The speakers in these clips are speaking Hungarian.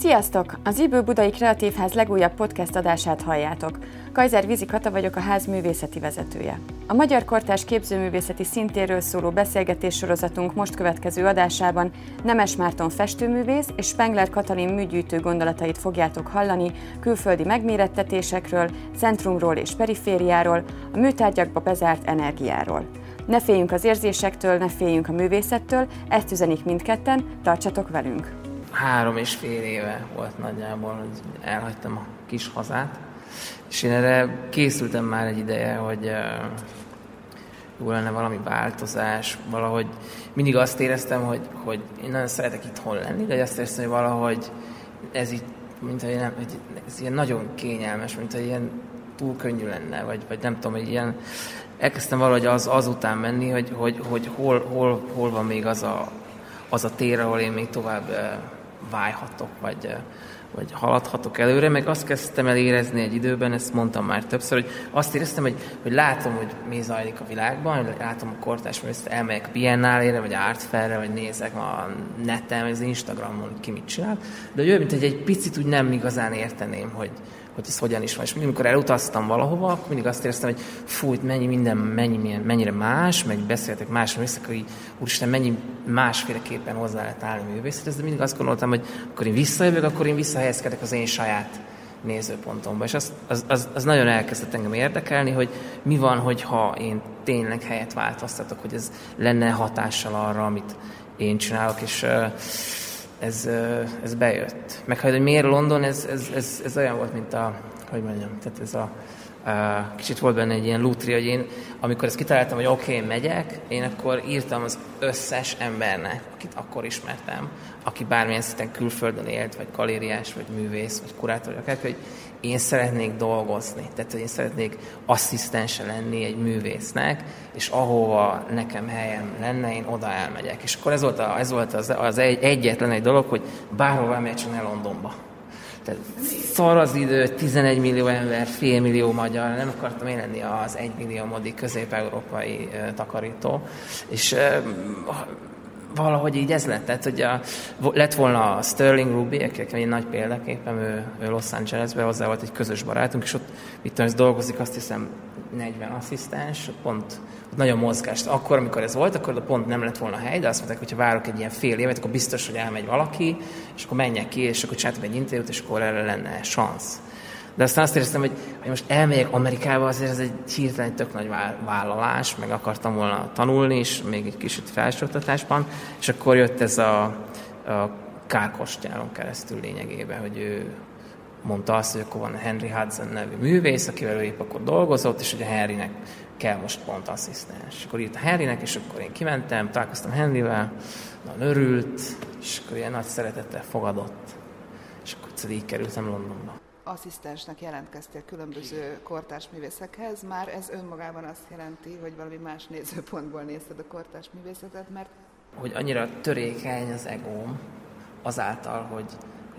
Sziasztok! Az Ibő Budai Kreatívház legújabb podcast adását halljátok. Kajzer Vizi Kata vagyok a ház művészeti vezetője. A Magyar Kortás Képzőművészeti Szintéről szóló beszélgetés sorozatunk most következő adásában Nemes Márton festőművész és Spengler Katalin műgyűjtő gondolatait fogjátok hallani külföldi megmérettetésekről, centrumról és perifériáról, a műtárgyakba bezárt energiáról. Ne féljünk az érzésektől, ne féljünk a művészettől, ezt üzenik mindketten, tartsatok velünk! Három és fél éve volt nagyjából, hogy elhagytam a kis hazát, és én erre készültem már egy ideje, hogy jó lenne valami változás, valahogy mindig azt éreztem, hogy, hogy én nagyon szeretek itthon lenni, de azt éreztem, hogy valahogy ez így, mint hogy, nem, hogy ez ilyen nagyon kényelmes, mint hogy ilyen túl könnyű lenne, vagy, vagy nem tudom, hogy ilyen elkezdtem valahogy az, azután menni, hogy, hogy, hogy hol, hol, hol van még az a, az a tér, ahol én még tovább válhatok, vagy, vagy haladhatok előre, meg azt kezdtem el érezni egy időben, ezt mondtam már többször, hogy azt éreztem, hogy, hogy látom, hogy mi zajlik a világban, hogy látom a kortás ezt elmegyek Biennálére, vagy Artfairre, vagy nézek a neten, az Instagramon, ki mit csinál, de hogy mint hogy egy picit úgy nem igazán érteném, hogy, hogy ez hogyan is van. És amikor elutaztam valahova, akkor mindig azt éreztem, hogy fú, itt mennyi minden, mennyi, mennyire más, meg beszéltek más művészek, hogy úristen, mennyi másféleképpen hozzá lehet állni művészethez, de mindig azt gondoltam, hogy akkor én visszajövök, akkor én visszahelyezkedek az én saját nézőpontomba. És az, az, az, az nagyon elkezdett engem érdekelni, hogy mi van, hogyha én tényleg helyet változtatok, hogy ez lenne hatással arra, amit én csinálok, és uh, ez, ez bejött. Meg hogy miért London, ez, ez, ez, ez olyan volt, mint a, hogy mondjam, tehát ez a, a kicsit volt benne egy ilyen lútri, hogy én, amikor ezt kitaláltam, hogy oké, okay, megyek, én akkor írtam az összes embernek, akit akkor ismertem, aki bármilyen szinten külföldön élt, vagy galériás, vagy művész, vagy kurátor, akár, hogy én szeretnék dolgozni, tehát hogy én szeretnék asszisztense lenni egy művésznek, és ahova nekem helyem lenne, én oda elmegyek. És akkor ez volt, a, ez volt az, az egy, egyetlen egy dolog, hogy bárhova elmegyek, csak ne Londonba. Tehát szar az idő, 11 millió ember, fél millió magyar, nem akartam én lenni az 1 millió modik közép-európai takarító, és valahogy így ez lett. Tehát, hogy a, lett volna a Sterling Ruby, egy nagy példaképpen, ő, ő Los Angelesben, hozzá volt egy közös barátunk, és ott mit tudom, ez dolgozik, azt hiszem 40 asszisztens, pont nagyon mozgást. Akkor, amikor ez volt, akkor pont nem lett volna hely, de azt mondták, hogy ha várok egy ilyen fél évet, akkor biztos, hogy elmegy valaki, és akkor menjek ki, és akkor csináltam egy interjút, és akkor erre lenne szansz. De aztán azt éreztem, hogy, hogy most elmegyek Amerikába, azért ez egy hirtelen tök nagy vállalás, meg akartam volna tanulni is, még egy kicsit felsőoktatásban, és akkor jött ez a, a Kárkostyáron keresztül lényegében, hogy ő mondta azt, hogy akkor van Henry Hudson nevű művész, akivel ő épp akkor dolgozott, és hogy a Henrynek kell most pont asszisztens. És akkor írt a Henrynek, és akkor én kimentem, találkoztam Henryvel, nagyon örült, és akkor ilyen nagy szeretettel fogadott. És akkor így kerültem Londonba asszisztensnek jelentkeztél különböző kortárs művészekhez, már ez önmagában azt jelenti, hogy valami más nézőpontból nézted a kortárs művészetet, mert... Hogy annyira törékeny az egóm, azáltal, hogy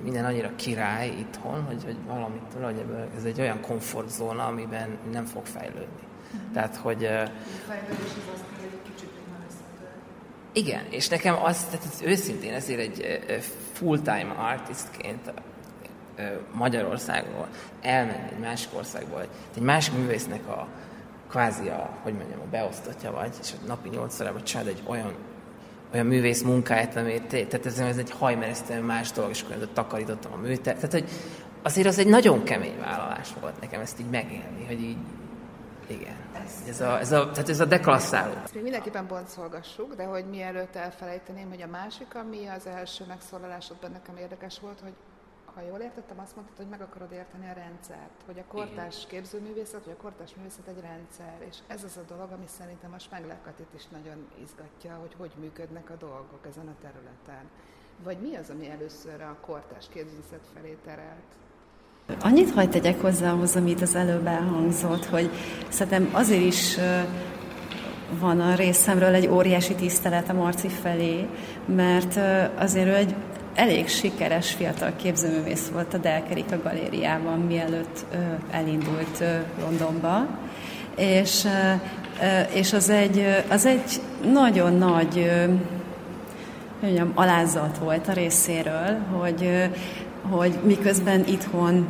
minden annyira király itthon, hogy, hogy valamit, hogy ez egy olyan komfortzóna, amiben nem fog fejlődni. Mm-hmm. Tehát, hogy... A fejlődés az azt hogy egy kicsit igen, és nekem az, tehát ez őszintén ezért egy full-time artistként Magyarországról elmenni egy másik országba, egy másik művésznek a kvázi a, hogy mondjam, a beosztottja vagy, és a napi nyolc órában csináld egy olyan olyan művész munkáját, amit, tehát ez, ez egy hajmeresztően más dolog, és akkor takarítottam a műt. Tehát, hogy azért az egy nagyon kemény vállalás volt nekem ezt így megélni, hogy így, igen. Ez a, ez a, tehát ez a deklasszáló. Ezt még mindenképpen boncolgassuk, de hogy mielőtt elfelejteném, hogy a másik, ami az első megszólalásodban nekem érdekes volt, hogy ha jól értettem, azt mondtad, hogy meg akarod érteni a rendszert, hogy a kortás Igen. képzőművészet, vagy a kortás művészet egy rendszer, és ez az a dolog, ami szerintem a Smeglerkatit is nagyon izgatja, hogy hogy működnek a dolgok ezen a területen. Vagy mi az, ami először a kortás képzőművészet felé terelt? Annyit hagyd tegyek hozzá ahhoz, amit az előbb elhangzott, hogy szerintem azért is van a részemről egy óriási tisztelet a Marci felé, mert azért ő egy elég sikeres fiatal képzőművész volt a Delkerika galériában, mielőtt elindult Londonba, és, és az, egy, az egy nagyon nagy mondjam, alázat volt a részéről, hogy hogy miközben itthon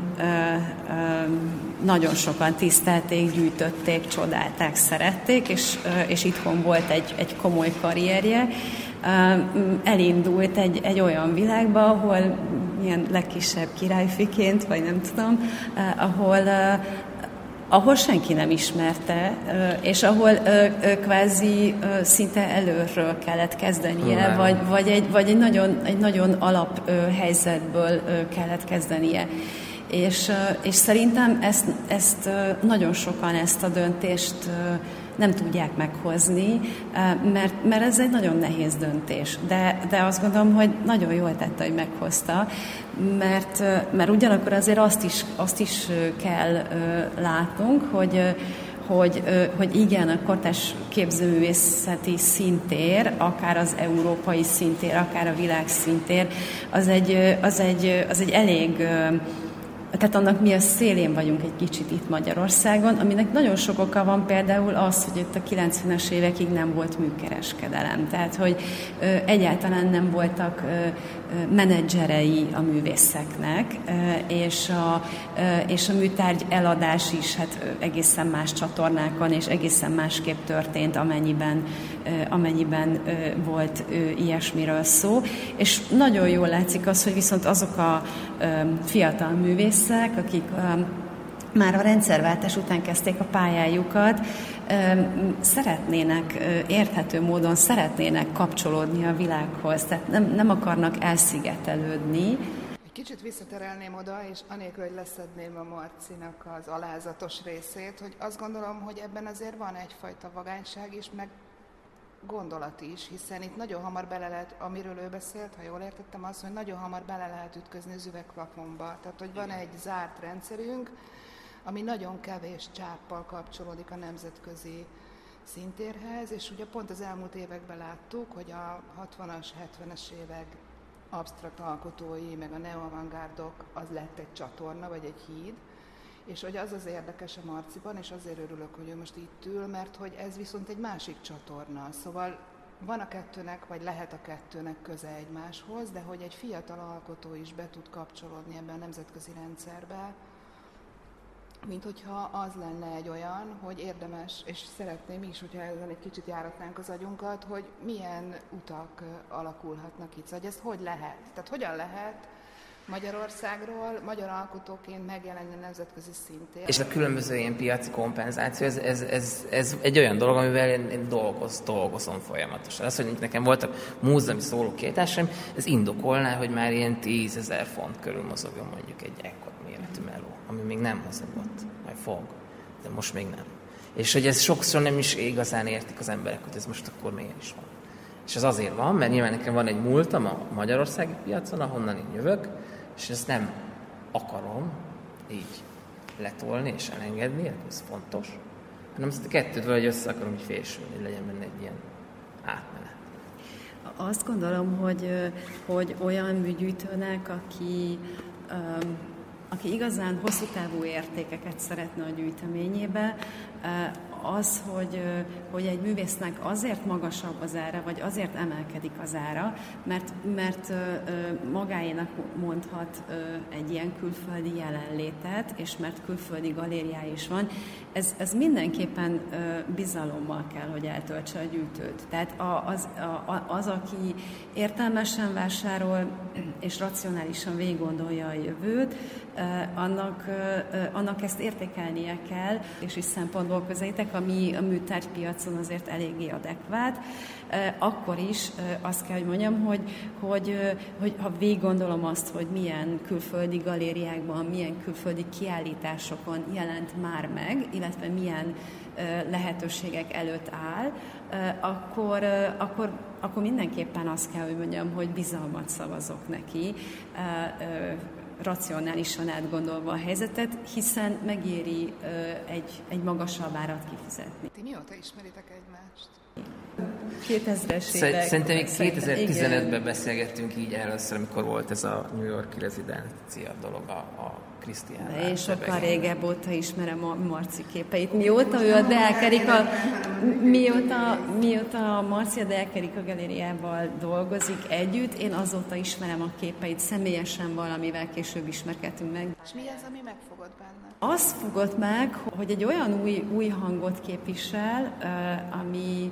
nagyon sokan tisztelték, gyűjtötték, csodálták, szerették, és, és itthon volt egy, egy komoly karrierje, elindult egy, egy olyan világba, ahol ilyen legkisebb királyfiként, vagy nem tudom, ahol ahol senki nem ismerte, és ahol kvázi szinte előről kellett kezdenie, vagy, vagy, egy, vagy egy, nagyon, egy nagyon alap helyzetből kellett kezdenie. És, és szerintem ezt, ezt nagyon sokan ezt a döntést nem tudják meghozni, mert, mert ez egy nagyon nehéz döntés. De, de azt gondolom, hogy nagyon jól tette, hogy meghozta, mert, mert ugyanakkor azért azt is, azt is kell látnunk, hogy hogy, hogy igen, a kortás képzőművészeti szintér, akár az európai szintér, akár a világ szintér, az egy, az egy, az egy elég tehát annak mi a szélén vagyunk egy kicsit itt Magyarországon, aminek nagyon sok oka van például az, hogy itt a 90-es évekig nem volt műkereskedelem, tehát hogy ö, egyáltalán nem voltak menedzserei a művészeknek, és a, és a műtárgy eladás is hát egészen más csatornákon és egészen másképp történt, amennyiben, amennyiben volt ilyesmiről szó, és nagyon jól látszik az, hogy viszont azok a fiatal művészek, akik már a rendszerváltás után kezdték a pályájukat, szeretnének érthető módon szeretnének kapcsolódni a világhoz, tehát nem, nem akarnak elszigetelődni. Egy kicsit visszaterelném oda, és anélkül, hogy leszedném a Marcinak az alázatos részét, hogy azt gondolom, hogy ebben azért van egyfajta vagányság is, meg gondolat is, hiszen itt nagyon hamar bele lehet, amiről ő beszélt, ha jól értettem, az, hogy nagyon hamar bele lehet ütközni az üvegplafonba. Tehát, hogy van egy zárt rendszerünk, ami nagyon kevés csáppal kapcsolódik a nemzetközi szintérhez, és ugye pont az elmúlt években láttuk, hogy a 60-as, 70-es évek absztrakt alkotói, meg a neoavantgárdok, az lett egy csatorna, vagy egy híd, és hogy az az érdekes a Marciban, és azért örülök, hogy ő most itt ül, mert hogy ez viszont egy másik csatorna. Szóval van a kettőnek, vagy lehet a kettőnek köze egymáshoz, de hogy egy fiatal alkotó is be tud kapcsolódni ebben a nemzetközi rendszerbe, mint hogyha az lenne egy olyan, hogy érdemes, és szeretném is, hogyha ezzel egy kicsit járatnánk az agyunkat, hogy milyen utak alakulhatnak itt. Szóval, hogy ezt hogy lehet? Tehát hogyan lehet Magyarországról magyar alkotóként megjelenni nemzetközi szintén. És a különböző ilyen piaci kompenzáció, ez, ez, ez, ez egy olyan dolog, amivel én, én dolgoz, dolgozom folyamatosan. Az, hogy nekem voltak múzeumi szóló kiállításaim, ez indokolná, hogy már ilyen 10 ezer font körül mozogjon mondjuk egy ekkor méretű meló, ami még nem mozogott, majd fog, de most még nem. És hogy ez sokszor nem is igazán értik az emberek, hogy ez most akkor miért is van. És ez azért van, mert nyilván nekem van egy múltam a magyarországi piacon, ahonnan én jövök, és ezt nem akarom így letolni és elengedni, ez fontos, hanem ezt a kettőt valahogy össze akarom így fésülni, hogy legyen benne egy ilyen átmenet. Azt gondolom, hogy, hogy olyan műgyűjtőnek, aki aki igazán hosszú távú értékeket szeretne a gyűjteményébe, az, hogy, hogy egy művésznek azért magasabb az ára, vagy azért emelkedik az ára, mert, mert magáénak mondhat egy ilyen külföldi jelenlétet, és mert külföldi galériája is van, ez, ez mindenképpen bizalommal kell, hogy eltöltse a gyűjtőt. Tehát az, az, aki értelmesen vásárol, és racionálisan végig gondolja a jövőt, annak, annak ezt értékelnie kell, és is szempontból közelítek, ami a műtárgypiacon azért eléggé adekvát, akkor is azt kell, hogy mondjam, hogy, hogy, hogy ha végig gondolom azt, hogy milyen külföldi galériákban, milyen külföldi kiállításokon jelent már meg, illetve milyen lehetőségek előtt áll, akkor, akkor, akkor mindenképpen azt kell, hogy mondjam, hogy bizalmat szavazok neki, racionálisan átgondolva a helyzetet, hiszen megéri egy, egy magasabb árat kifizetni. Ti mióta ismeritek egymást? 2000-es évek. Szerintem még 2015-ben beszélgettünk így először, amikor volt ez a New Yorki rezidencia dolog a, a Krisztián. Én sokkal régebb óta ismerem a Marci képeit. Mióta ő a Delkerika, mióta, mióta a Marci a Delkerika galériával dolgozik együtt, én azóta ismerem a képeit személyesen valamivel később ismerkedtünk meg. És mi az, ami megfogott benne? Az fogott meg, hogy egy olyan új, új hangot képvisel, ami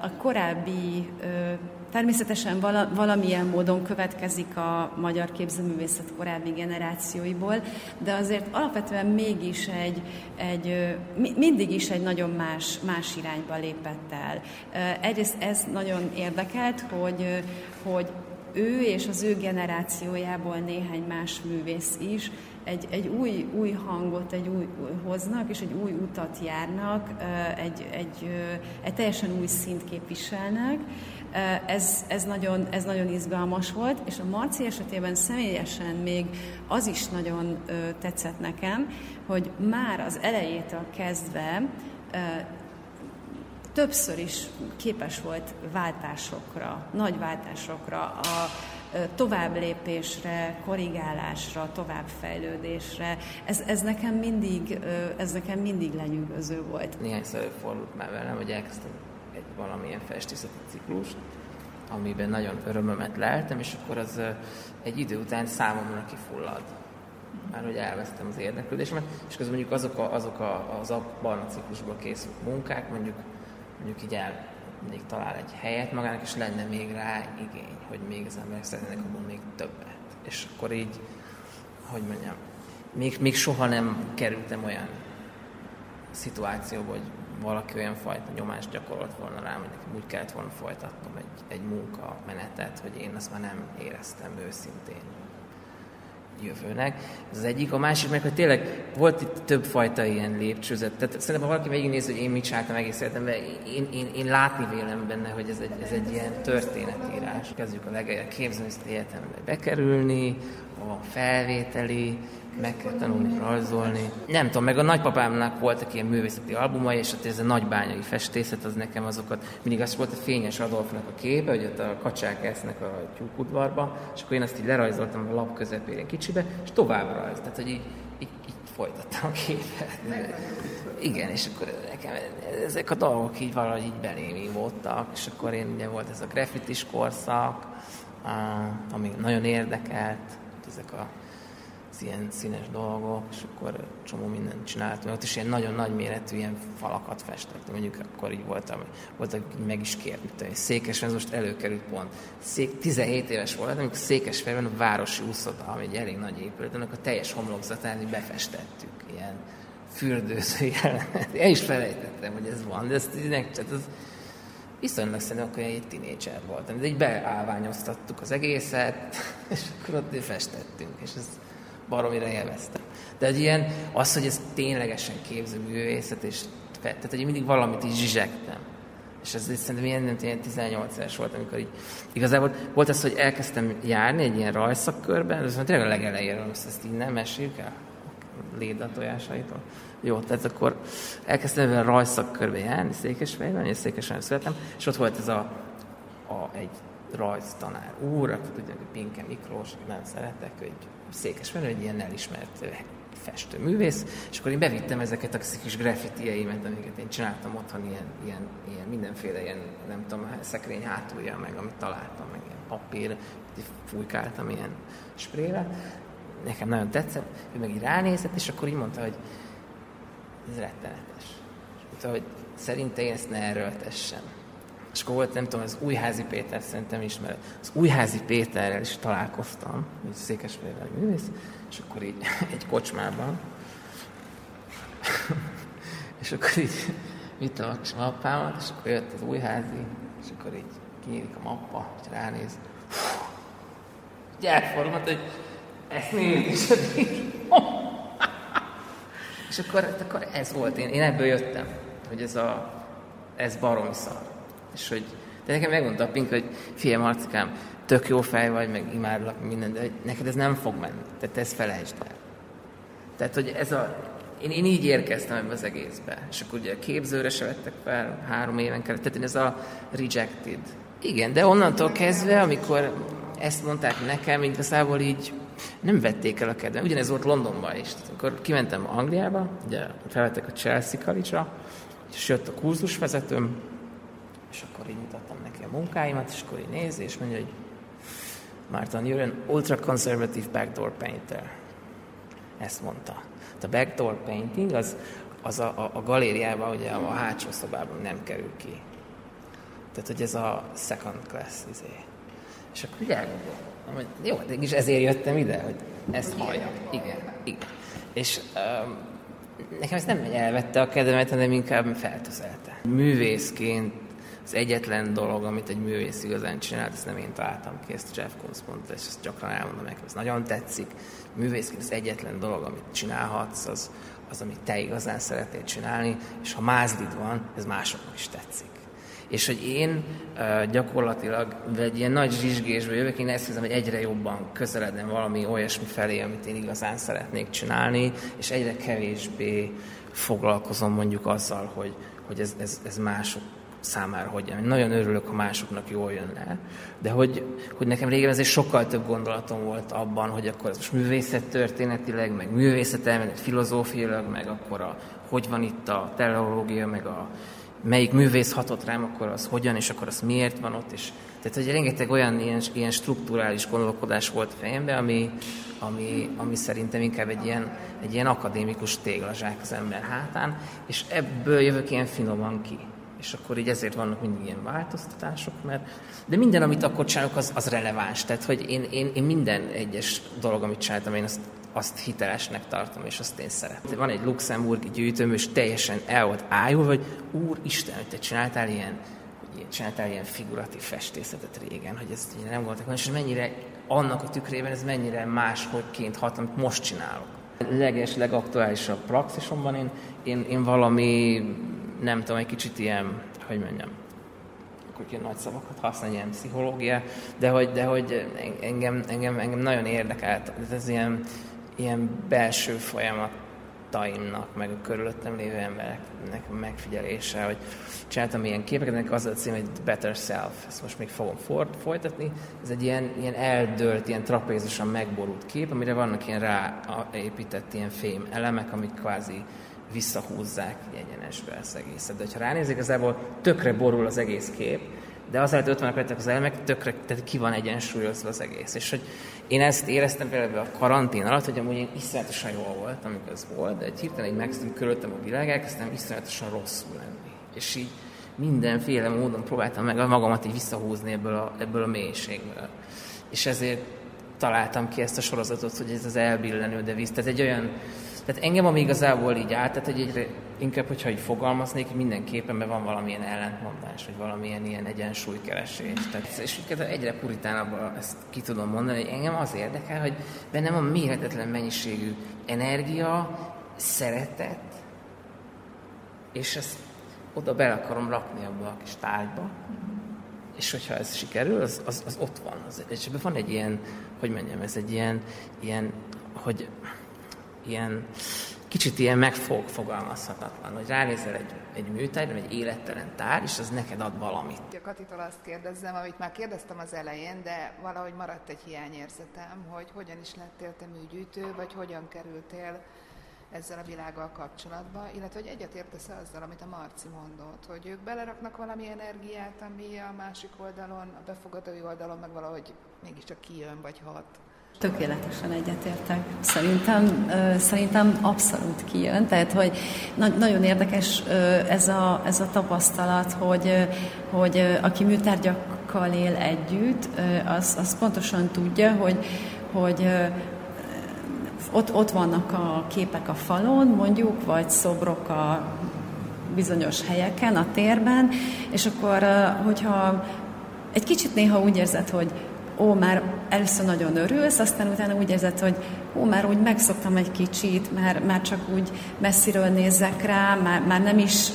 a korábbi Természetesen vala, valamilyen módon következik a magyar képzőművészet korábbi generációiból, de azért alapvetően mégis egy, egy mindig is egy nagyon más, más irányba lépett el. Egyrészt ez nagyon érdekelt, hogy, hogy ő és az ő generációjából néhány más művész is egy, egy új, új hangot egy új, hoznak, és egy új utat járnak, egy, egy, egy teljesen új szint képviselnek, ez, ez, nagyon, ez nagyon izgalmas volt, és a Marci esetében személyesen még az is nagyon tetszett nekem, hogy már az elejétől kezdve többször is képes volt váltásokra, nagy váltásokra, a továbblépésre, korrigálásra, továbbfejlődésre. Ez, ez, nekem mindig, ez nekem mindig lenyűgöző volt. Néhányszor fordult már velem, hogy elkezdtem valamilyen festészeti ciklust, amiben nagyon örömömet leltem, és akkor az egy idő után számomra kifullad. Már hogy elvesztem az érdeklődésemet, és közben mondjuk azok, a, azok a, az abban a ciklusban készült munkák, mondjuk, mondjuk így el, még talál egy helyet magának, és lenne még rá igény, hogy még az emberek szeretnének abban még többet. És akkor így, hogy mondjam, még, még soha nem kerültem olyan szituációba, hogy valaki olyan fajta nyomást gyakorolt volna rám, hogy nekem úgy kellett volna folytatnom egy, egy munka menetet, hogy én azt már nem éreztem őszintén jövőnek. Ez az egyik. A másik meg, hogy tényleg volt itt több fajta ilyen lépcsőzet. Tehát szerintem, ha valaki végignéz, hogy én mit csináltam egész életemben, én, én, én látni vélem benne, hogy ez egy, ez egy ilyen történetírás. Kezdjük a legelején képzőművészeti egyetembe bekerülni, a felvételi, meg kell tanulni rajzolni. Nem tudom, meg a nagypapámnak voltak ilyen művészeti albumai, és ott ez a nagybányai festészet, az nekem azokat, mindig az volt a Fényes Adolfnak a képe, hogy ott a kacsák esznek a tyúkudvarba, és akkor én azt így lerajzoltam a lap közepére kicsibe, és tovább rajz. Tehát, hogy így, így, így folytattam a képet. Igen, és akkor nekem ezek a dolgok így valahogy így belém voltak, és akkor én ugye volt ez a graffitis korszak, ami nagyon érdekelt, ezek a ilyen színes dolgok, és akkor csomó mindent csináltam. Ott is ilyen nagyon nagy méretű ilyen falakat festettem. Mondjuk akkor így voltam, voltak, hogy meg is kért, mint egy Székesben, ez most előkerült pont. Szék, 17 éves voltam, amikor Székesfehérben a városi úszoda, ami egy elég nagy épület, annak a teljes homlokzatán így befestettük, ilyen fürdőző jelenet. Én is felejtettem, hogy ez van, de így tehát az, viszonylag szerintem akkor egy tinédzser voltam. De így beállványoztattuk az egészet, és akkor ott festettünk, és ez baromira élveztem. De egy ilyen, az, hogy ez ténylegesen képzőművészet, és tehát, hogy mindig valamit is zsizsegtem. És ez szerintem ilyen, nem ilyen 18 éves volt, amikor így igazából volt az, hogy elkezdtem járni egy ilyen rajszakkörben, ez tényleg a legelejéről, most ezt így nem meséljük el? Léda tojásaitól. Jó, tehát akkor elkezdtem ebben a rajszakkörben járni, Székesfehérben, én Székesfehérben születtem, és ott volt ez a, a egy rajztanár úr, akit ugye Pinke Miklós, nem szeretek, hogy Székesfehérben egy ilyen elismert festőművész, és akkor én bevittem ezeket a kis graffitieimet, amiket én csináltam otthon, ilyen, ilyen, ilyen mindenféle ilyen, nem tudom, szekrény hátulja, meg amit találtam, meg ilyen papír, fújkáltam ilyen sprére. Nekem nagyon tetszett, ő meg így ránézett, és akkor így mondta, hogy ez rettenetes. És mondta, hogy szerinte én ezt ne erőltessem. És akkor volt, nem tudom, az Újházi Péter szerintem ismered. Az Újházi Péterrel is találkoztam, egy székesfehérvári művész, és akkor így egy kocsmában. és akkor így vittem a mappámat, és akkor jött az Újházi, és akkor így kinyílik a mappa, és ránéz. Így elfordult, hogy ezt nézd, és és akkor, akkor ez volt, én, én ebből jöttem, hogy ez a, ez baromi szar. És hogy, de nekem megmondta a Pink, hogy fiam, Marcikám, tök jó fej vagy, meg imádlak minden, de neked ez nem fog menni. Tehát ezt felejtsd el. Tehát, hogy ez a, én, én így érkeztem ebbe az egészbe. És akkor ugye a képzőre se vettek fel három éven keresztül. Tehát én ez a rejected. Igen, de onnantól kezdve, amikor ezt mondták nekem, igazából így nem vették el a kedvem. Ugyanez volt Londonban is. Tehát, akkor kimentem Angliába, ugye felvettek a Chelsea college és jött a kurzusvezetőm, és akkor így mutattam neki a munkáimat, és akkor így nézi, és mondja, hogy Márton, you're an ultra-conservative backdoor painter. Ezt mondta. A backdoor painting az, az a, a, a galériában, ugye a hátsó szobában nem kerül ki. Tehát, hogy ez a second class izé. És akkor ugye elgondoltam, jó, de is ezért jöttem ide, hogy ezt halljam. Igen, igen. És um, nekem ez nem elvette a kedvemet, hanem inkább feltüzelte. Művészként az egyetlen dolog, amit egy művész igazán csinált, ezt nem én találtam ki, ezt Jeff Koons mondta, és ezt gyakran elmondom nekem, ez nagyon tetszik. Művészként az egyetlen dolog, amit csinálhatsz, az, az, amit te igazán szeretnél csinálni, és ha mázlid van, ez másoknak is tetszik. És hogy én gyakorlatilag egy ilyen nagy zsizsgésből jövök, én ezt hiszem, hogy egyre jobban közeledem valami olyasmi felé, amit én igazán szeretnék csinálni, és egyre kevésbé foglalkozom mondjuk azzal, hogy, hogy ez, ez, ez mások számára hogy Nagyon örülök, ha másoknak jól jön le, de hogy, hogy nekem régen azért sokkal több gondolatom volt abban, hogy akkor ez most művészet történetileg, meg művészet elmélet filozófiailag, meg akkor a, hogy van itt a teleológia, meg a melyik művész hatott rám, akkor az hogyan, és akkor az miért van ott, és tehát, hogy rengeteg olyan ilyen, ilyen strukturális gondolkodás volt fejemben, ami, ami, ami szerintem inkább egy ilyen, egy ilyen akadémikus téglazsák az ember hátán, és ebből jövök ilyen finoman ki és akkor így ezért vannak mindig ilyen változtatások, mert de minden, amit akkor csinálok, az, az releváns. Tehát, hogy én, én, én minden egyes dolog, amit csináltam, én azt, azt hitelesnek tartom, és azt én szeretem. Van egy luxemburgi gyűjtőm, és teljesen el volt ájul, hogy Úristen, hogy te csináltál ilyen, csináltál ilyen figuratív festészetet régen, hogy ezt nem gondoltak, és mennyire annak a tükrében ez mennyire máshogyként hat, amit most csinálok. Leges, legaktuálisabb praxisomban én, én, én valami nem tudom, egy kicsit ilyen, hogy mondjam, akkor ilyen nagy szavakat használni, ilyen pszichológia, de hogy, de hogy engem, engem, engem nagyon érdekelt, ez ilyen, ilyen belső folyamataimnak, meg a körülöttem lévő embereknek megfigyelése, hogy csináltam ilyen képeket, ennek az a cím, hogy Better Self, ezt most még fogom folytatni. Ez egy ilyen, ilyen eldőlt, ilyen trapézusan megborult kép, amire vannak ilyen ráépített ilyen fém elemek, amik kvázi visszahúzzák egyenesbe ezt egészet. De ha ránézik, igazából tökre borul az egész kép, de azért ott vannak az elemek, tökre, tehát ki van egyensúlyozva az egész. És hogy én ezt éreztem például a karantén alatt, hogy amúgy én iszonyatosan jól volt, amikor ez volt, de egy hirtelen egy megszűnt körülöttem a világ, elkezdtem iszonyatosan rosszul lenni. És így mindenféle módon próbáltam meg magamat így visszahúzni ebből a, ebből a mélységből. És ezért találtam ki ezt a sorozatot, hogy ez az elbillenő deviz. Tehát egy olyan tehát engem ami igazából így át, tehát hogy egyre inkább, hogyha így fogalmaznék, mindenképpen be van valamilyen ellentmondás, vagy valamilyen ilyen egyensúlykeresés. Tehát, és egyre puritánabb ezt ki tudom mondani, hogy engem az érdekel, hogy bennem a méretetlen mennyiségű energia, szeretet, és ezt oda bele akarom rakni abba a kis tárgyba, és hogyha ez sikerül, az, az, az ott van. Az, és ebben van egy ilyen, hogy mondjam, ez egy ilyen, ilyen hogy ilyen kicsit ilyen megfog fogalmazhatatlan, hogy ránézel egy, egy műtárgyra, egy élettelen tár, és az neked ad valamit. A Katitól azt kérdezzem, amit már kérdeztem az elején, de valahogy maradt egy hiányérzetem, hogy hogyan is lettél te műgyűjtő, vagy hogyan kerültél ezzel a világgal kapcsolatba, illetve hogy egyetértesz azzal, amit a Marci mondott, hogy ők beleraknak valami energiát, ami a másik oldalon, a befogadói oldalon meg valahogy mégiscsak kijön vagy hat. Tökéletesen egyetértek. Szerintem, szerintem abszolút kijön. Tehát, hogy nagyon érdekes ez a, ez a tapasztalat, hogy, hogy aki műtárgyakkal él együtt, az, az pontosan tudja, hogy, hogy ott, ott vannak a képek a falon, mondjuk, vagy szobrok a bizonyos helyeken, a térben, és akkor, hogyha egy kicsit néha úgy érzed, hogy ó, már először nagyon örülsz, aztán utána úgy érzed, hogy ó, már úgy megszoktam egy kicsit, már, már csak úgy messziről nézek rá, már, már nem is,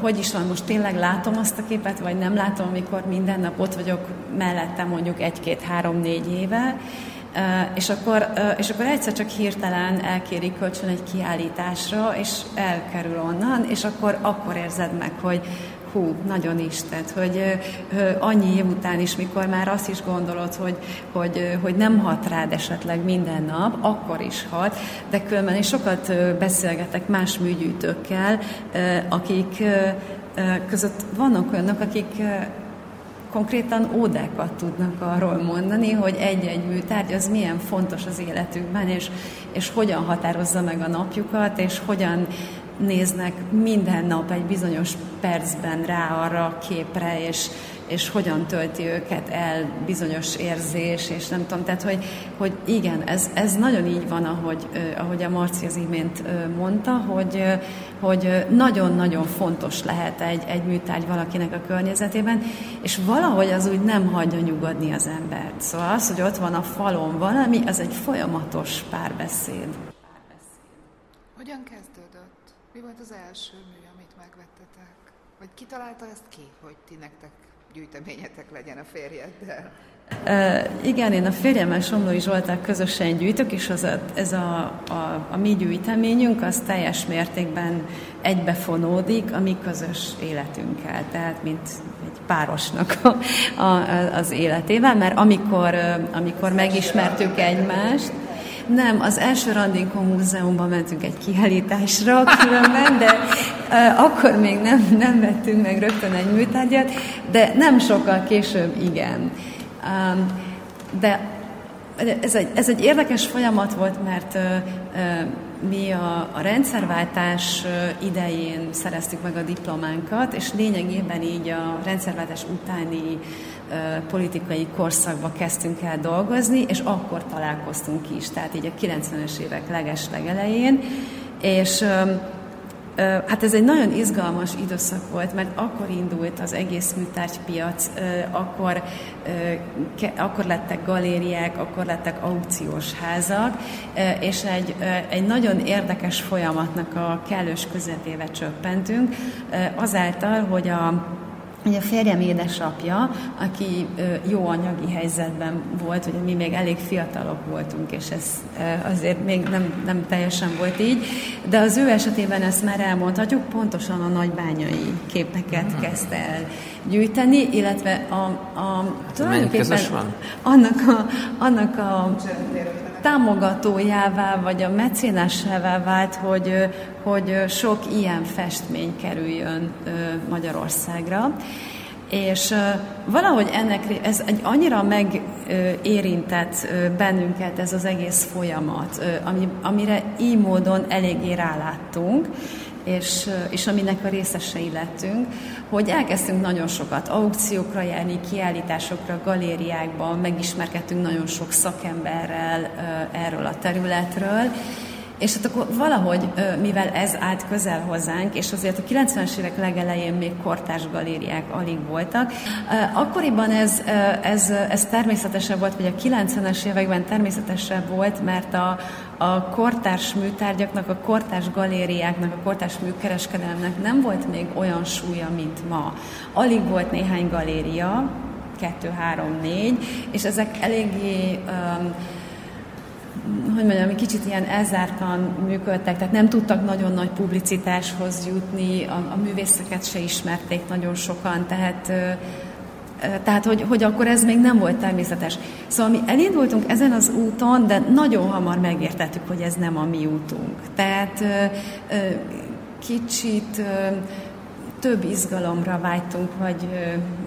hogy is van, most tényleg látom azt a képet, vagy nem látom, amikor minden nap ott vagyok mellette mondjuk egy-két-három-négy éve, és akkor, és akkor egyszer csak hirtelen elkérik kölcsön egy kiállításra, és elkerül onnan, és akkor, akkor érzed meg, hogy, hú, nagyon is, tehát hogy annyi év után is, mikor már azt is gondolod, hogy, hogy, hogy nem hat rád esetleg minden nap, akkor is hat, de különben én sokat beszélgetek más műgyűjtőkkel, akik között vannak olyanok, akik konkrétan ódákat tudnak arról mondani, hogy egy-egy műtárgy az milyen fontos az életükben, és, és hogyan határozza meg a napjukat, és hogyan néznek minden nap egy bizonyos percben rá arra a képre, és, és hogyan tölti őket el bizonyos érzés, és nem tudom, tehát hogy, hogy igen, ez, ez nagyon így van, ahogy, ahogy a Marci az imént mondta, hogy, hogy nagyon-nagyon fontos lehet egy, egy műtárgy valakinek a környezetében, és valahogy az úgy nem hagyja nyugodni az embert. Szóval az, hogy ott van a falon valami, az egy folyamatos párbeszéd. Hogyan kezdődött? Mi volt az első mű, amit megvettetek? Vagy ki találta ezt ki, hogy ti nektek gyűjteményetek legyen a férjeddel? Uh, igen, én a férjemmel Somlói Zsolták közösen gyűjtök, és az a, ez a, a, a mi gyűjteményünk az teljes mértékben egybefonódik a mi közös életünkkel, tehát mint egy párosnak a, a, az életével, mert amikor, amikor megismertük egymást, nem, az első Randinko Múzeumban mentünk egy kiállításra különben, de uh, akkor még nem, nem vettünk meg rögtön egy műtárgyat, de nem sokkal később igen. Um, de ez egy, ez egy érdekes folyamat volt, mert uh, uh, mi a, a rendszerváltás idején szereztük meg a diplománkat, és lényegében így a rendszerváltás utáni politikai korszakba kezdtünk el dolgozni, és akkor találkoztunk is, tehát így a 90-es évek leges legelején, és Hát ez egy nagyon izgalmas időszak volt, mert akkor indult az egész műtárgypiac, akkor, akkor lettek galériák, akkor lettek aukciós házak, és egy, egy nagyon érdekes folyamatnak a kellős közepébe csöppentünk, azáltal, hogy a Ugye a férjem édesapja, aki jó anyagi helyzetben volt, ugye mi még elég fiatalok voltunk, és ez azért még nem, nem teljesen volt így, de az ő esetében ezt már elmondhatjuk, pontosan a nagybányai képeket mm. kezdte el gyűjteni, illetve a, a tulajdonképpen annak a, annak a támogatójává, vagy a mecénásává vált, hogy, hogy sok ilyen festmény kerüljön Magyarországra. És valahogy ennek, ez egy annyira megérintett bennünket ez az egész folyamat, ami, amire így módon eléggé ráláttunk, és, és aminek a részesei lettünk, hogy elkezdtünk nagyon sokat aukciókra járni, kiállításokra, galériákban, megismerkedtünk nagyon sok szakemberrel erről a területről, és hát akkor valahogy, mivel ez állt közel hozzánk, és azért a 90-es évek legelején még kortárs galériák alig voltak, akkoriban ez, ez, ez természetesebb volt, vagy a 90-es években természetesebb volt, mert a, a kortárs műtárgyaknak, a kortárs galériáknak, a kortárs műkereskedelemnek nem volt még olyan súlya, mint ma. Alig volt néhány galéria, kettő, három, négy, és ezek eléggé um, hogy mondjam, kicsit ilyen elzártan működtek, tehát nem tudtak nagyon nagy publicitáshoz jutni, a, a művészeket se ismerték nagyon sokan, tehát tehát, hogy, hogy akkor ez még nem volt természetes. Szóval mi elindultunk ezen az úton, de nagyon hamar megértettük, hogy ez nem a mi útunk. Tehát kicsit több izgalomra vágytunk, vagy,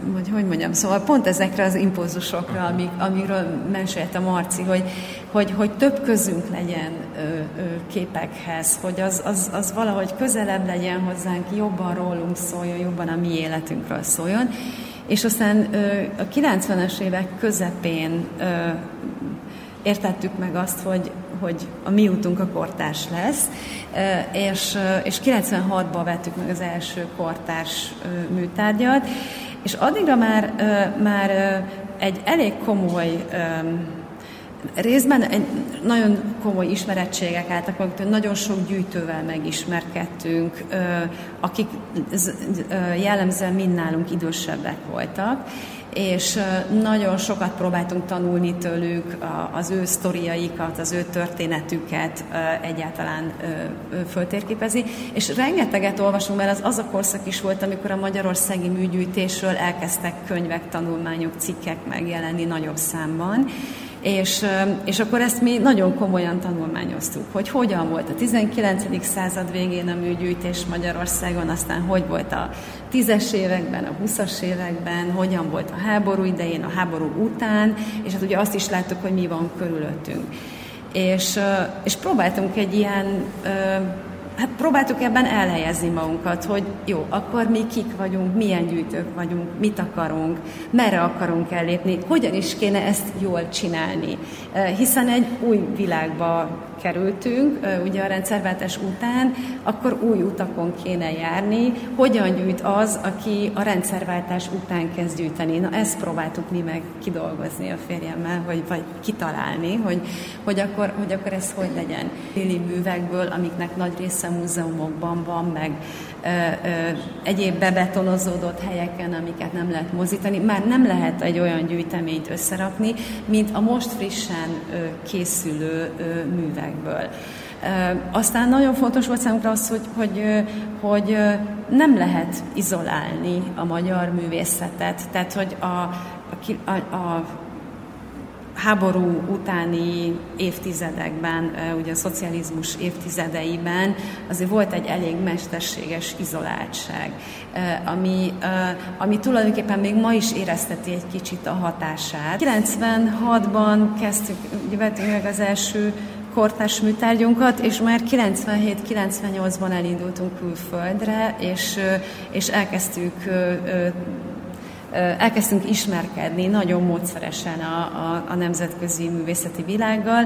vagy hogy mondjam, szóval pont ezekre az impulzusokra, amik, amiről mesélt a Marci, hogy, hogy, hogy több közünk legyen képekhez, hogy az, az, az valahogy közelebb legyen hozzánk, jobban rólunk szóljon, jobban a mi életünkről szóljon. És aztán a 90-es évek közepén értettük meg azt, hogy, hogy a mi útunk a kortárs lesz, és, és 96-ban vettük meg az első kortárs műtárgyat, és addigra már, már egy elég komoly részben egy nagyon komoly ismerettségek álltak meg, nagyon sok gyűjtővel megismerkedtünk, akik jellemzően mind nálunk idősebbek voltak, és nagyon sokat próbáltunk tanulni tőlük az ő sztoriaikat, az ő történetüket egyáltalán föltérképezni, és rengeteget olvasunk, mert az az a korszak is volt, amikor a magyarországi műgyűjtésről elkezdtek könyvek, tanulmányok, cikkek megjelenni nagyobb számban, és, és akkor ezt mi nagyon komolyan tanulmányoztuk, hogy hogyan volt a 19. század végén a műgyűjtés Magyarországon, aztán hogy volt a 10-es években, a 20-as években, hogyan volt a háború idején, a háború után, és hát ugye azt is láttuk, hogy mi van körülöttünk. És, és próbáltunk egy ilyen hát próbáltuk ebben elhelyezni magunkat, hogy jó, akkor mi kik vagyunk, milyen gyűjtők vagyunk, mit akarunk, merre akarunk ellépni, hogyan is kéne ezt jól csinálni. Hiszen egy új világba kerültünk, ugye a rendszerváltás után, akkor új utakon kéne járni. Hogyan gyűjt az, aki a rendszerváltás után kezd gyűjteni? Na ezt próbáltuk mi meg kidolgozni a férjemmel, vagy, vagy kitalálni, hogy, hogy, akkor, hogy akkor ez hogy legyen. Lili művekből, amiknek nagy része múzeumokban van, meg egyéb bebetonozódott helyeken, amiket nem lehet mozítani, már nem lehet egy olyan gyűjteményt összerakni, mint a most frissen készülő ö, művek ezekből. Aztán nagyon fontos volt számunkra az, hogy, hogy, hogy nem lehet izolálni a magyar művészetet. Tehát, hogy a, a, a háború utáni évtizedekben, ugye a szocializmus évtizedeiben azért volt egy elég mesterséges izoláltság, ami, ami tulajdonképpen még ma is érezteti egy kicsit a hatását. 96-ban kezdtük, ugye vettünk meg az első kortás műtárgyunkat, és már 97-98-ban elindultunk külföldre, és, és elkezdtük elkezdtünk ismerkedni nagyon módszeresen a, a, a nemzetközi művészeti világgal.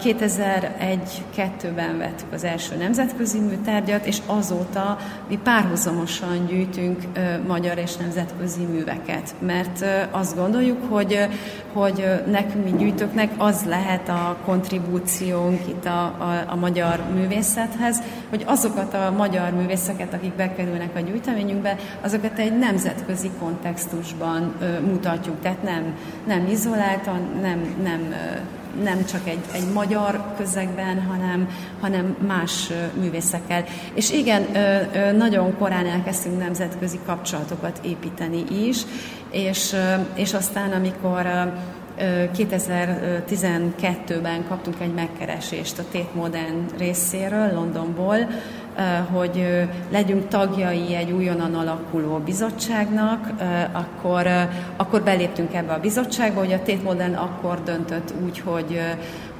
2001-2-ben vettük az első nemzetközi műtárgyat, és azóta mi párhuzamosan gyűjtünk magyar és nemzetközi műveket, mert azt gondoljuk, hogy, hogy nekünk, mi gyűjtőknek az lehet a kontribúciónk itt a, a, a magyar művészethez, hogy azokat a magyar művészeket, akik bekerülnek a gyűjteményünkbe, azokat egy nemzetközi kontextusban kontextusban mutatjuk, tehát nem, nem izoláltan, nem, nem, nem csak egy, egy magyar közegben, hanem, hanem más művészekkel. És igen, nagyon korán elkezdtünk nemzetközi kapcsolatokat építeni is, és, és aztán, amikor 2012-ben kaptunk egy megkeresést a Tate Modern részéről, Londonból, hogy legyünk tagjai egy újonnan alakuló bizottságnak, akkor, akkor beléptünk ebbe a bizottságba, hogy a Tate Modern akkor döntött úgy, hogy,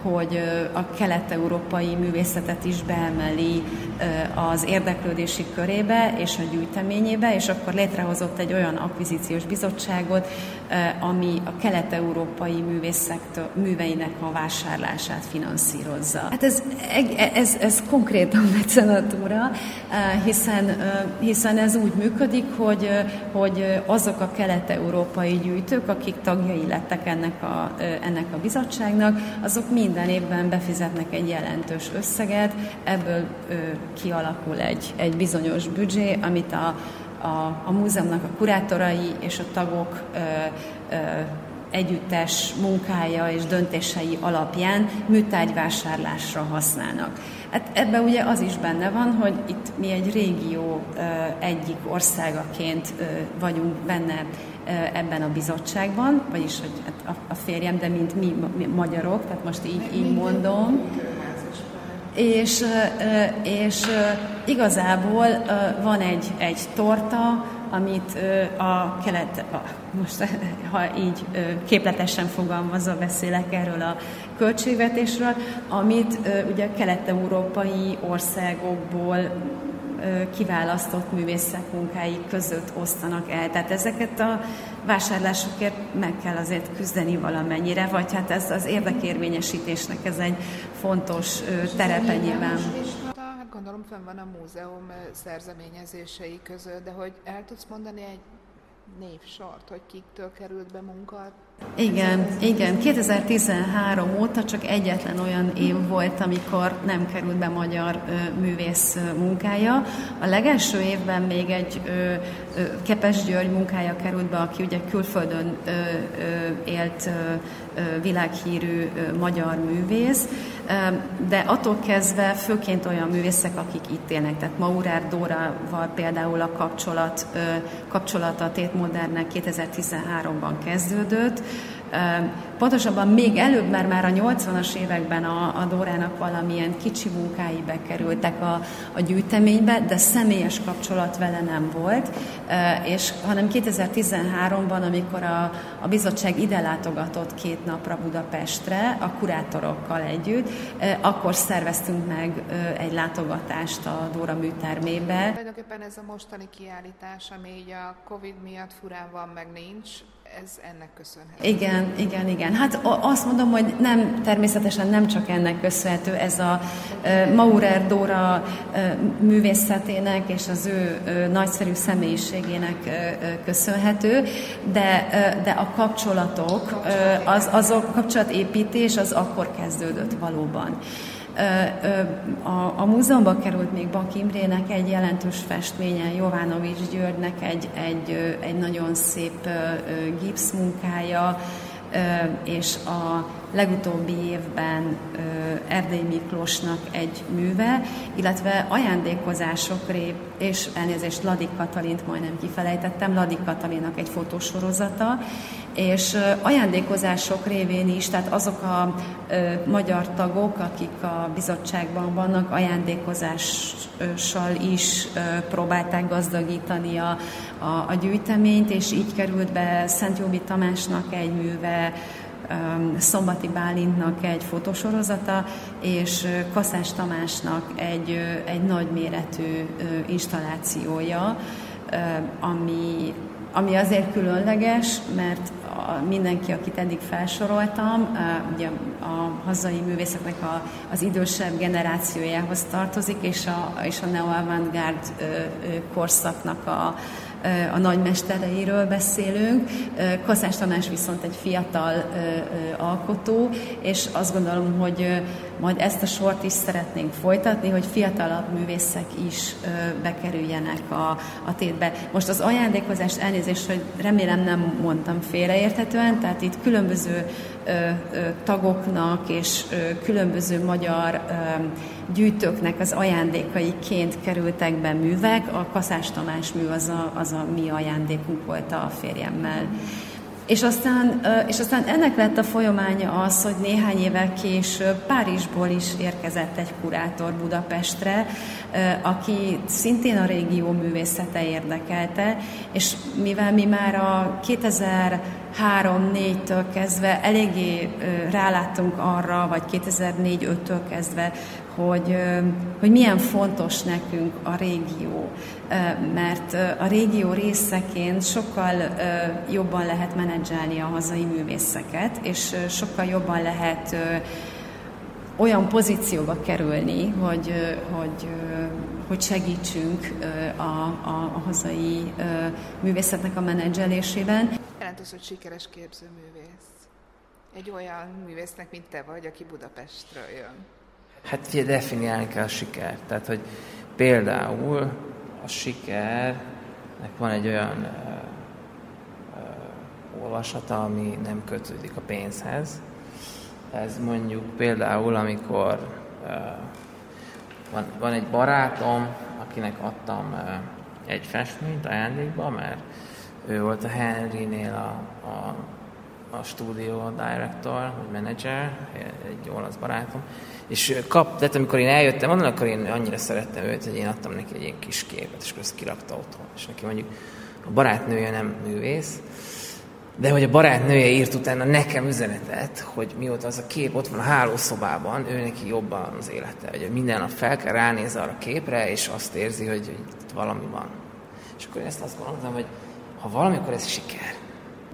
hogy a kelet-európai művészetet is beemeli az érdeklődési körébe és a gyűjteményébe, és akkor létrehozott egy olyan akvizíciós bizottságot, ami a kelet-európai művészektől, műveinek a vásárlását finanszírozza. Hát ez, ez, ez konkrétan mecenatúra, hiszen, hiszen ez úgy működik, hogy, hogy azok a kelet-európai gyűjtők, akik tagjai lettek ennek a, ennek a bizottságnak, azok minden évben befizetnek egy jelentős összeget, ebből kialakul egy, egy bizonyos büdzsé, amit a, a, a múzeumnak a kurátorai és a tagok ö, ö, együttes munkája és döntései alapján műtárgyvásárlásra használnak. Hát ebben ugye az is benne van, hogy itt mi egy régió egyik országaként vagyunk benne ebben a bizottságban, vagyis hogy hát a férjem, de mint mi, magyarok, tehát most így, így mondom és, és igazából van egy, egy torta, amit a kelet, most ha így képletesen fogalmazva beszélek erről a költségvetésről, amit ugye kelet-európai országokból kiválasztott művészek munkái között osztanak el. Tehát ezeket a vásárlásokért meg kell azért küzdeni valamennyire, vagy hát ez az érdekérvényesítésnek ez egy fontos terepe nyilván. Hát gondolom fenn van a múzeum szerzeményezései között, de hogy el tudsz mondani egy névsort, hogy kiktől került be munka? Igen, igen. 2013 óta csak egyetlen olyan év volt, amikor nem került be magyar ö, művész munkája. A legelső évben még egy ö, ö, Kepes György munkája került be, aki ugye külföldön ö, ö, élt ö, világhírű ö, magyar művész, de attól kezdve főként olyan művészek, akik itt élnek. Tehát Maurár Dórával például a kapcsolat, kapcsolata a Tét Modernnek 2013-ban kezdődött, Pontosabban még előbb, mert már a 80-as években a, a Dórának valamilyen kicsi munkái bekerültek a, a gyűjteménybe, de személyes kapcsolat vele nem volt, és hanem 2013-ban, amikor a, a bizottság ide látogatott két napra Budapestre, a kurátorokkal együtt, akkor szerveztünk meg egy látogatást a Dóra műtermébe. Tulajdonképpen ez a mostani kiállítás, ami így a Covid miatt furán van, meg nincs, ez ennek köszönhető. Igen, igen, igen. Hát azt mondom, hogy nem, természetesen nem csak ennek köszönhető, ez a Maurer Dóra művészetének és az ő nagyszerű személyiségének köszönhető, de, de a kapcsolatok, az, az a kapcsolatépítés az akkor kezdődött valóban. A, a múzeumban került még Bak Imrének egy jelentős festménye, Jovánovics Györgynek egy, egy, egy nagyon szép gipszmunkája, és a legutóbbi évben Erdély Miklósnak egy műve, illetve ajándékozások rév, és elnézést Ladik Katalint majdnem kifelejtettem, Ladik Katalinnak egy fotósorozata, és ajándékozások révén is, tehát azok a magyar tagok, akik a bizottságban vannak, ajándékozással is próbálták gazdagítani a, a, a gyűjteményt, és így került be Szent Jóbi Tamásnak egy műve, Szombati Bálintnak egy fotósorozata, és Kaszás Tamásnak egy, egy nagyméretű installációja, ami, ami azért különleges, mert mindenki, akit eddig felsoroltam, ugye a hazai művészetnek a, az idősebb generációjához tartozik, és a, és a neo-avantgárd korszaknak a, a nagymestereiről beszélünk. Kaszás Tamás viszont egy fiatal alkotó, és azt gondolom, hogy majd ezt a sort is szeretnénk folytatni, hogy fiatalabb művészek is bekerüljenek a, a tétbe. Most az ajándékozást elnézést, hogy remélem nem mondtam félreérthetően, tehát itt különböző tagoknak és különböző magyar gyűjtőknek az ajándékaiként kerültek be művek. A Kaszás Tamás mű az a, az a mi ajándékunk volt a férjemmel. És aztán, és aztán ennek lett a folyamánya az, hogy néhány évvel később Párizsból is érkezett egy kurátor Budapestre, aki szintén a régió művészete érdekelte, és mivel mi már a 2003-4-től kezdve eléggé ráláttunk arra, vagy 2004-5-től kezdve, hogy, hogy milyen fontos nekünk a régió, mert a régió részeként sokkal jobban lehet menedzselni a hazai művészeket, és sokkal jobban lehet olyan pozícióba kerülni, hogy, hogy, hogy segítsünk a, a, a hazai művészetnek a menedzselésében. Jelentős, hogy sikeres képzőművész. Egy olyan művésznek, mint te vagy, aki Budapestről jön. Hát figyelj, definiálni kell a sikert. Tehát, hogy például a sikernek van egy olyan ö, ö, olvasata, ami nem kötődik a pénzhez. Ez mondjuk például, amikor ö, van, van egy barátom, akinek adtam ö, egy festményt ajándékba, mert ő volt a Henry-nél a, a a stúdió director, vagy manager, egy olasz barátom, és kap, tehát amikor én eljöttem onnan, akkor én annyira szerettem őt, hogy én adtam neki egy ilyen kis képet, és akkor ezt kirakta otthon. És neki mondjuk a barátnője nem művész, de hogy a barátnője írt utána nekem üzenetet, hogy mióta az a kép ott van a hálószobában, ő neki jobban az élete, hogy minden nap fel kell ránézni arra a képre, és azt érzi, hogy, hogy itt valami van. És akkor én ezt azt gondoltam, hogy ha valamikor ez siker,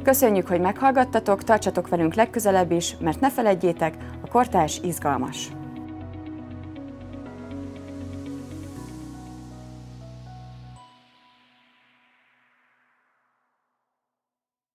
Köszönjük, hogy meghallgattatok, tartsatok velünk legközelebb is, mert ne felejtjétek, a kortás izgalmas.